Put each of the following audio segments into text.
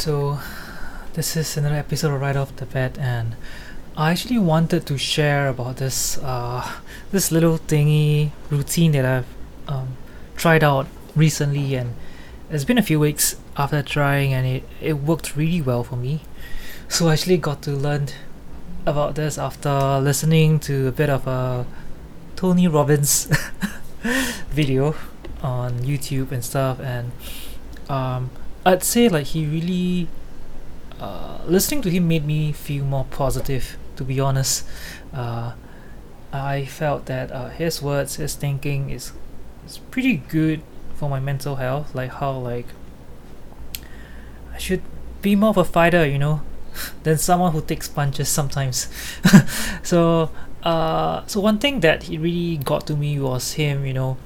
So, this is another episode of Rye Off the Bat, and I actually wanted to share about this uh, this little thingy routine that I've um, tried out recently, and it's been a few weeks after trying, and it, it worked really well for me. So I actually got to learn about this after listening to a bit of a Tony Robbins video on YouTube and stuff, and um, I'd say like he really uh, listening to him made me feel more positive. To be honest, uh, I felt that uh, his words, his thinking is is pretty good for my mental health. Like how like I should be more of a fighter, you know, than someone who takes punches sometimes. so uh, so one thing that he really got to me was him, you know,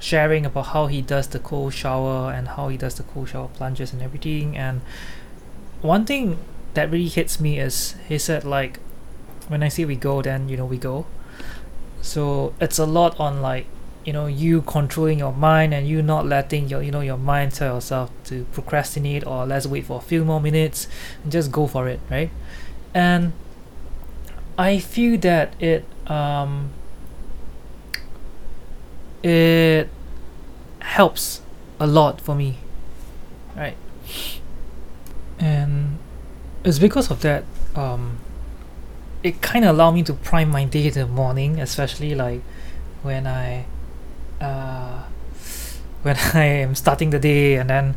sharing about how he does the cold shower and how he does the cold shower plunges and everything. And one thing that really hits me is he said like, when I say we go, then you know we go. So it's a lot on like you know you controlling your mind and you not letting your you know your mind tell yourself to procrastinate or let's wait for a few more minutes and just go for it right and i feel that it um it helps a lot for me right? And it's because of that um it kind of allow me to prime my day in the morning especially like when i uh when i am starting the day and then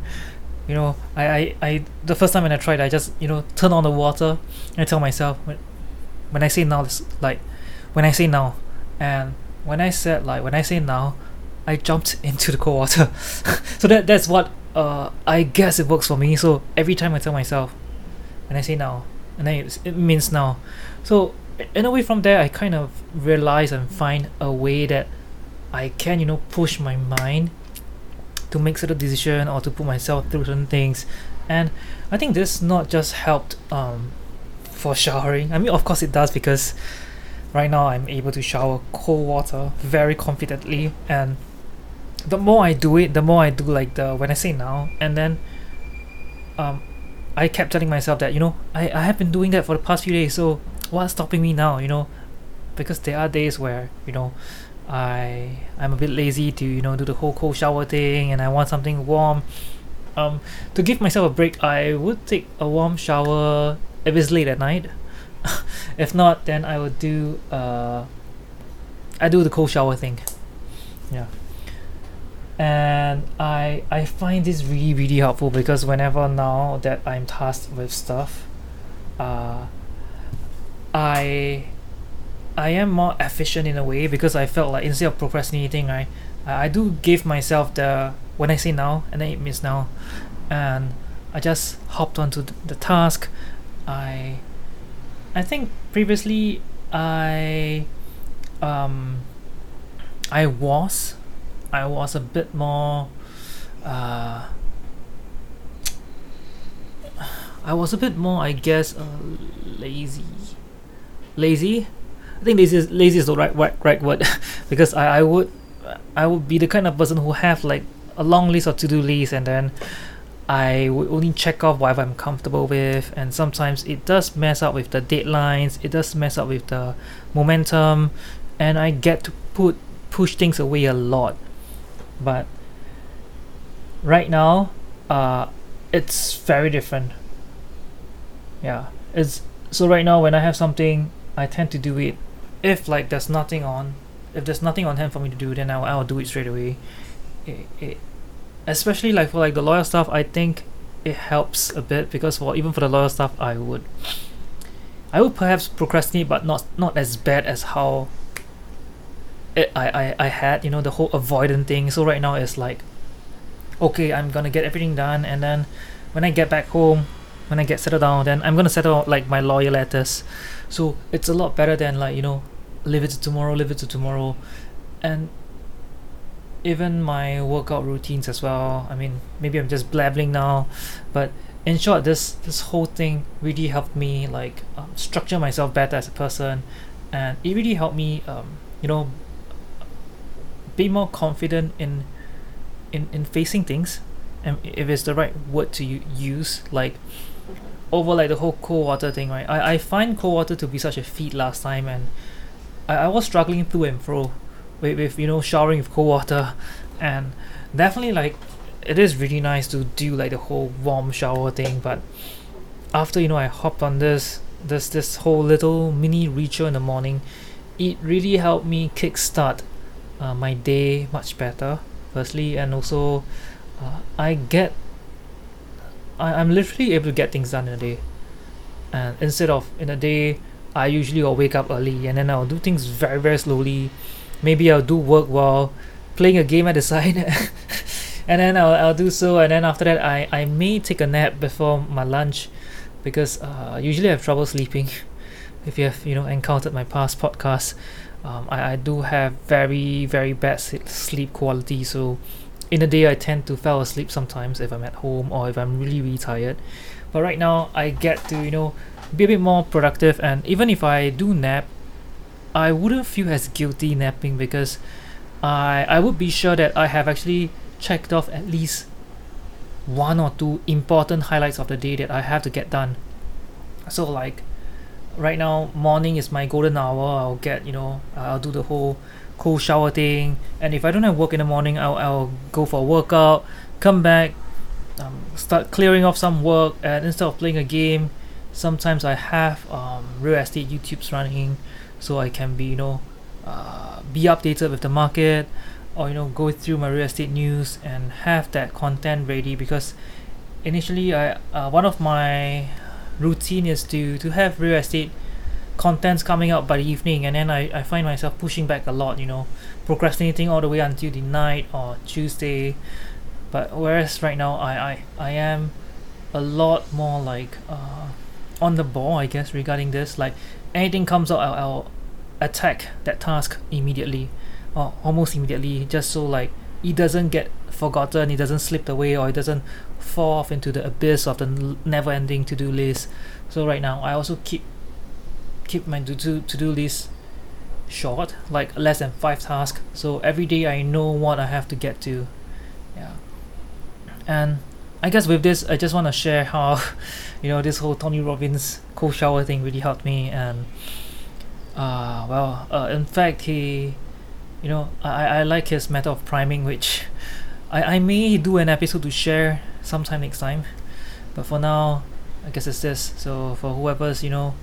you know I, I i the first time when i tried i just you know turn on the water and I tell myself when, when i say now it's like when i say now and when I said like when I say now, I jumped into the cold water. so that that's what uh I guess it works for me. So every time I tell myself, when I say now, and then it's, it means now. So in a way, from there, I kind of realize and find a way that I can you know push my mind to make certain decision or to put myself through certain things, and I think this not just helped um for showering. I mean, of course it does because right now I'm able to shower cold water very confidently and the more I do it the more I do like the when I say now and then um I kept telling myself that you know I, I have been doing that for the past few days so what's stopping me now you know? Because there are days where you know I I'm a bit lazy to you know do the whole cold shower thing and I want something warm. Um to give myself a break I would take a warm shower if it's late at night if not then I would do uh I do the cold shower thing. Yeah. And I I find this really really helpful because whenever now that I'm tasked with stuff uh I I am more efficient in a way because I felt like instead of procrastinating I, I do give myself the when I say now and then it means now and I just hopped onto the task. I I think previously I um I was I was a bit more uh I was a bit more I guess uh, lazy. Lazy? I think lazy is, lazy is the right right, right word. Because I, I would I would be the kind of person who have like a long list of to-do list and then I would only check off whatever I'm comfortable with, and sometimes it does mess up with the deadlines. It does mess up with the momentum, and I get to put push things away a lot. But right now, uh, it's very different. Yeah, it's so right now when I have something, I tend to do it. If like there's nothing on, if there's nothing on hand for me to do, then I'll, I'll do it straight away. It, it, especially like for like the lawyer stuff i think it helps a bit because for even for the lawyer stuff i would i would perhaps procrastinate but not not as bad as how it, I, I i had you know the whole avoidant thing. So right now it's like okay i'm gonna get everything done and then when i get back home when i get settled down then i'm gonna settle out like my lawyer letters. So it's a lot better than like you know leave it to tomorrow leave it to tomorrow. And even my workout routines as well. I mean, maybe I'm just blabbling now, but in short, this this whole thing really helped me like um, structure myself better as a person, and it really helped me, um, you know, be more confident in in in facing things, and if it's the right word to use like over like the whole cold water thing right? I, I find cold water to be such a feat last time and I, I was struggling through and through with, with you know showering with cold water. And definitely like it is really nice to do like the whole warm shower thing. But after you know I hopped on this this this whole little mini ritual in the morning it really helped me kickstart uh, my day much better firstly. And also uh, I get I, I'm literally able to get things done in a day. And instead of in a day I usually will wake up early and then I'll do things very very slowly maybe I'll do work while playing a game at the side. And then I'll, I'll do so and then after that I, I may take a nap before my lunch because uh, usually I have trouble sleeping. If you have you know encountered my past podcasts um, I, I do have very very bad sleep quality. So in the day I tend to fall asleep sometimes if I'm at home or if I'm really really tired. But right now I get to you know be a bit more productive and even if I do nap I wouldn't feel as guilty napping because I I would be sure that I have actually checked off at least one or two important highlights of the day that I have to get done. So like right now morning is my golden hour. I'll get you know I'll do the whole cold shower thing. And if I don't have work in the morning I'll, I'll go for a workout come back um, start clearing off some work. And instead of playing a game sometimes I have um, real estate YouTubes running so I can be you know uh, be updated with the market or you know go through my real estate news and have that content ready because initially I uh, one of my routine is to to have real estate contents coming out by the evening and then I, I find myself pushing back a lot you know procrastinating all the way until the night or Tuesday. But whereas right now I I, I am a lot more like uh, on the ball I guess regarding this. Like anything comes out I'll, I'll attack that task immediately or almost immediately just so like it doesn't get forgotten it doesn't slip away or it doesn't fall off into the abyss of the never ending to do list so right now I also keep keep my to do to do list short, like less than five tasks. So every day I know what I have to get to. Yeah. And I guess with this, I just want to share how, you know, this whole Tony Robbins cold shower thing really helped me. And, uh, well, uh, in fact, he, you know, I, I like his method of priming, which I, I may do an episode to share sometime next time. But for now, I guess it's this. So for whoever's, you know,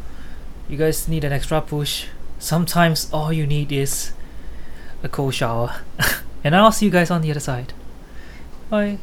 you guys need an extra push, sometimes all you need is a cold shower. and I'll see you guys on the other side. Bye.